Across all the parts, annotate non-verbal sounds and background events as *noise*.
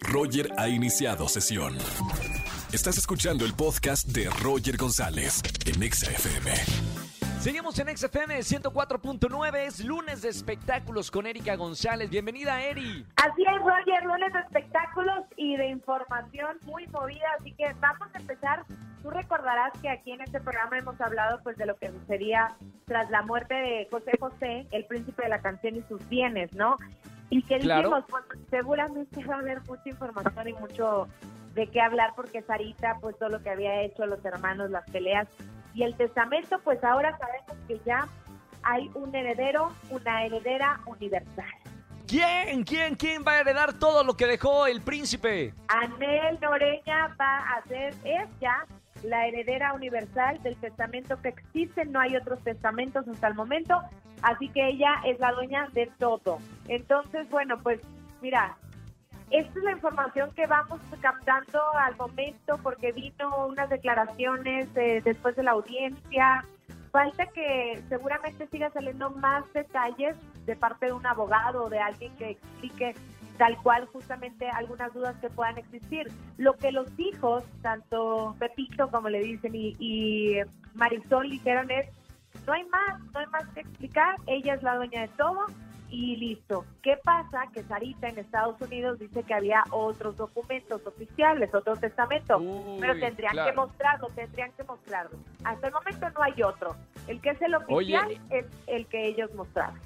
Roger ha iniciado sesión. Estás escuchando el podcast de Roger González en Exa FM. Seguimos en XFM 104.9, es lunes de espectáculos con Erika González. Bienvenida, Eri. Así es, Roger, lunes de espectáculos y de información muy movida, así que vamos a empezar. Tú recordarás que aquí en este programa hemos hablado pues de lo que sucedía tras la muerte de José José, el príncipe de la canción y sus bienes, ¿no? Y que Claro. dijimos, pues seguramente va a haber mucha información y mucho de qué hablar porque Sarita, pues todo lo que había hecho, los hermanos, las peleas y el testamento, pues ahora sabemos que ya hay un heredero, una heredera universal. ¿Quién? ¿Quién? ¿Quién va a heredar todo lo que dejó el príncipe? Anel Noreña va a ser, es ya la heredera universal del testamento que existe, no hay otros testamentos hasta el momento, así que ella es la dueña de todo. Entonces, bueno, pues mira, esta es la información que vamos captando al momento porque vino unas declaraciones eh, después de la audiencia. Falta que seguramente siga saliendo más detalles de parte de un abogado o de alguien que explique tal cual justamente algunas dudas que puedan existir. Lo que los hijos, tanto Pepito como le dicen y, y Marisol dijeron es, no hay más, no hay más que explicar, ella es la dueña de todo y listo. ¿Qué pasa? Que Sarita en Estados Unidos dice que había otros documentos oficiales, otro testamento, Uy, pero tendrían claro. que mostrarlo, tendrían que mostrarlo. Hasta el momento no hay otro. El que es el oficial Oye. es el que ellos mostraron.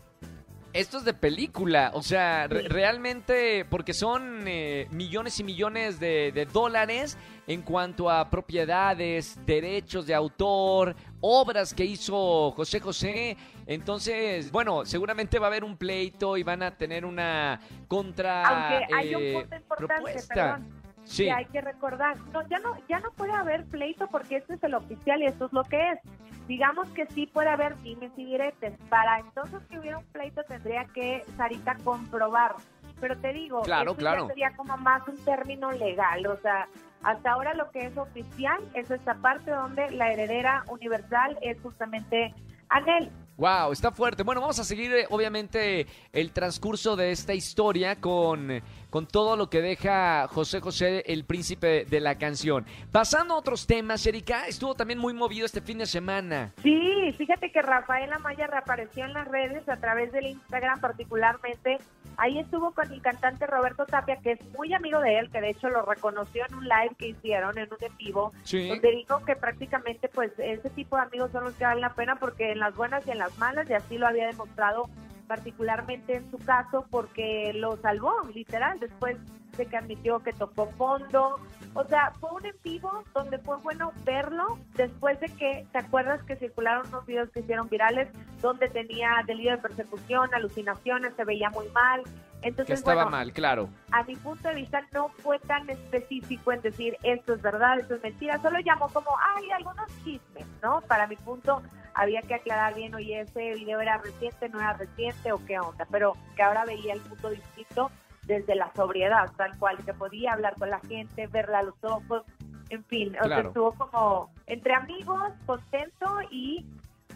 Esto es de película, o sea, re- realmente, porque son eh, millones y millones de, de dólares en cuanto a propiedades, derechos de autor, obras que hizo José José. Entonces, bueno, seguramente va a haber un pleito y van a tener una contra Aunque hay eh, un punto importante, propuesta. perdón, Sí, que hay que recordar. No, ya no, ya no puede haber pleito porque este es el oficial y esto es lo que es. Digamos que sí puede haber dimes y diretes. Para entonces que hubiera un pleito tendría que Sarita comprobar. Pero te digo, Claro, esto claro. ya sería como más un término legal. O sea, hasta ahora lo que es oficial es esta parte donde la heredera universal es justamente Anel. Wow, está fuerte. Bueno, vamos a seguir eh, obviamente el transcurso de esta historia con, con todo lo que deja José José, el príncipe de la canción. Pasando a otros temas, Erika, estuvo también muy movido este fin de semana. Sí, fíjate que Rafael Amaya reapareció en las redes a través del Instagram particularmente. Ahí estuvo con el cantante Roberto Tapia, que es muy amigo de él, que de hecho lo reconoció en un live que hicieron, en un en vivo, Sí. donde dijo que prácticamente pues ese tipo de amigos son los que valen la pena porque en las buenas y en las malas, y así lo había demostrado particularmente en su caso, porque lo salvó, literal, después de que admitió que tocó fondo. O sea, fue un en vivo donde fue bueno verlo después de que, ¿te acuerdas que circularon unos videos que hicieron virales donde tenía delirio de persecución, alucinaciones, se veía muy mal? Que Entonces, estaba bueno, mal, claro. a mi punto de vista no fue tan específico en decir esto es verdad, esto es mentira, solo llamó como, hay algunos chismes, ¿no? Para mi punto había que aclarar bien, oye, ese video era reciente, no era reciente o qué onda, pero que ahora veía el punto distinto desde la sobriedad, tal cual, que podía hablar con la gente, verla a los ojos, en fin, o sea, Claro. estuvo como entre amigos, contento y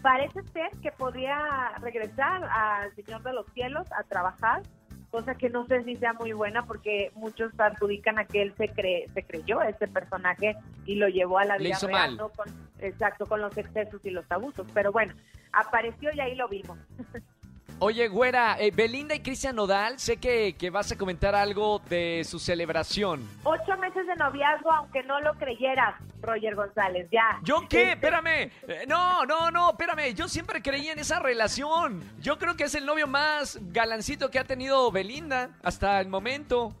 parece ser que podría regresar al Señor de los Cielos a trabajar cosa que no sé si sea muy buena porque muchos adjudican a que él se cree, se creyó ese personaje y lo llevó a la vida real. ¿no? Con- exacto, con los excesos y los abusos. Pero bueno, apareció y ahí lo vimos. *laughs* Oye, güera, eh, Belinda y Cristian Nodal, sé que, que vas a comentar algo de su celebración. Ocho meses de noviazgo, aunque no lo creyeras, Roger González, ya. ¿Yo qué? Este, Espérame. Eh, No, no, no, espérame. Yo siempre creía en esa relación. Yo creo que es el novio más galancito que ha tenido Belinda hasta el momento.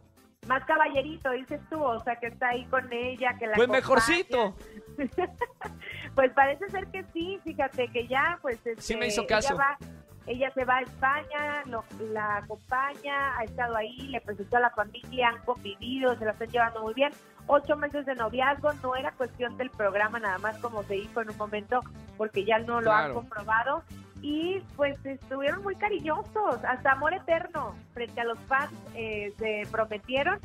Más caballerito, dices tú, o sea, que está ahí con ella, que la Pues acompaña. mejorcito. *laughs* pues parece ser que sí, fíjate que ya, pues este, Sí me hizo ella caso. va- Ella, se va a España, lo- la acompaña, ha estado ahí, le presentó a la familia, han convivido, se la están llevando muy bien. Ocho meses de noviazgo, no era cuestión del programa, nada más como se dijo en un momento, porque ya no lo han comprobado. Y pues estuvieron muy cariñosos, hasta amor eterno frente a los fans eh, se prometieron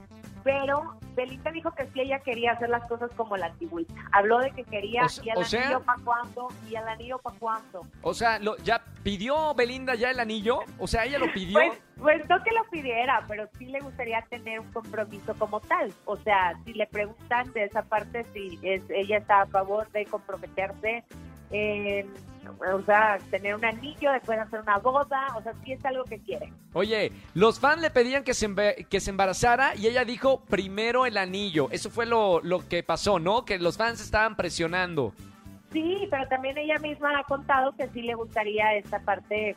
pero Belinda dijo que sí ella quería hacer las cosas como la antigüita. Habló de que quería O y el o anillo para cuándo y el anillo para cuándo. O sea, lo- ¿ya pidió Belinda ya el anillo? O sea, ella lo pidió. Pues, pues no que lo pidiera, pero sí le gustaría tener un compromiso como tal. O sea, si le preguntan de esa parte si es, ella está a favor de comprometerse, en, o sea, tener un anillo, después hacer una boda, o sea, sí es algo que quiere. Oye, los fans le pedían que se, que se embarazara y ella dijo primero el anillo. Eso fue lo, lo que pasó, ¿no? Que los fans estaban presionando. Sí, pero también ella misma ha contado que sí le gustaría esta parte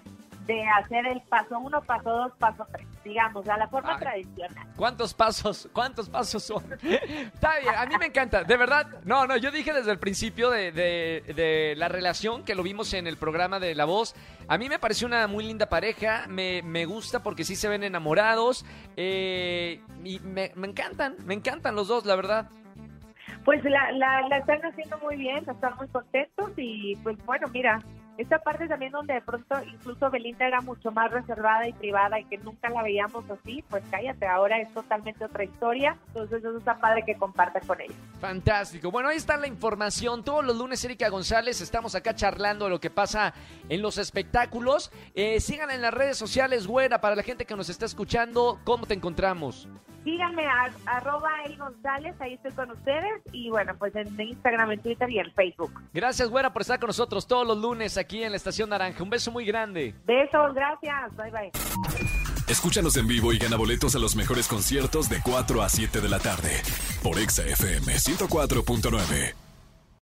de hacer el paso uno, paso dos, paso tres, digamos, a la forma Ay. tradicional. ¿Cuántos pasos? ¿Cuántos pasos son? *laughs* Está bien, a mí me encanta, de verdad. No, no, yo dije desde el principio de, de- de la relación que lo vimos en el programa de La Voz. A mí me pareció una muy linda pareja, me, me gusta porque sí se ven enamorados. eh, y me, me encantan, me encantan los dos, la verdad. Pues la, la, la están haciendo muy bien, están muy contentos y pues bueno, mira, esta parte también donde de pronto incluso Belinda era mucho más reservada y privada y que nunca la veíamos así, pues cállate, ahora es totalmente otra historia, entonces eso está padre que compartas con ella. Fantástico. Bueno, ahí está la información. Todos los lunes, Erika González, estamos acá charlando de lo que pasa en los espectáculos. Eh, en las redes sociales, güera, para la gente que nos está escuchando. ¿Cómo te encontramos? Síganme a arroba Eri González, ahí estoy con ustedes y bueno, pues en Instagram, en Twitter y en Facebook. Gracias, güera, por estar con nosotros todos los lunes aquí en la Estación Naranja. Un beso muy grande. Besos, gracias, bye bye. Escúchanos en vivo y gana boletos a los mejores conciertos de 4 a 7 de la tarde por Exa FM 104.9.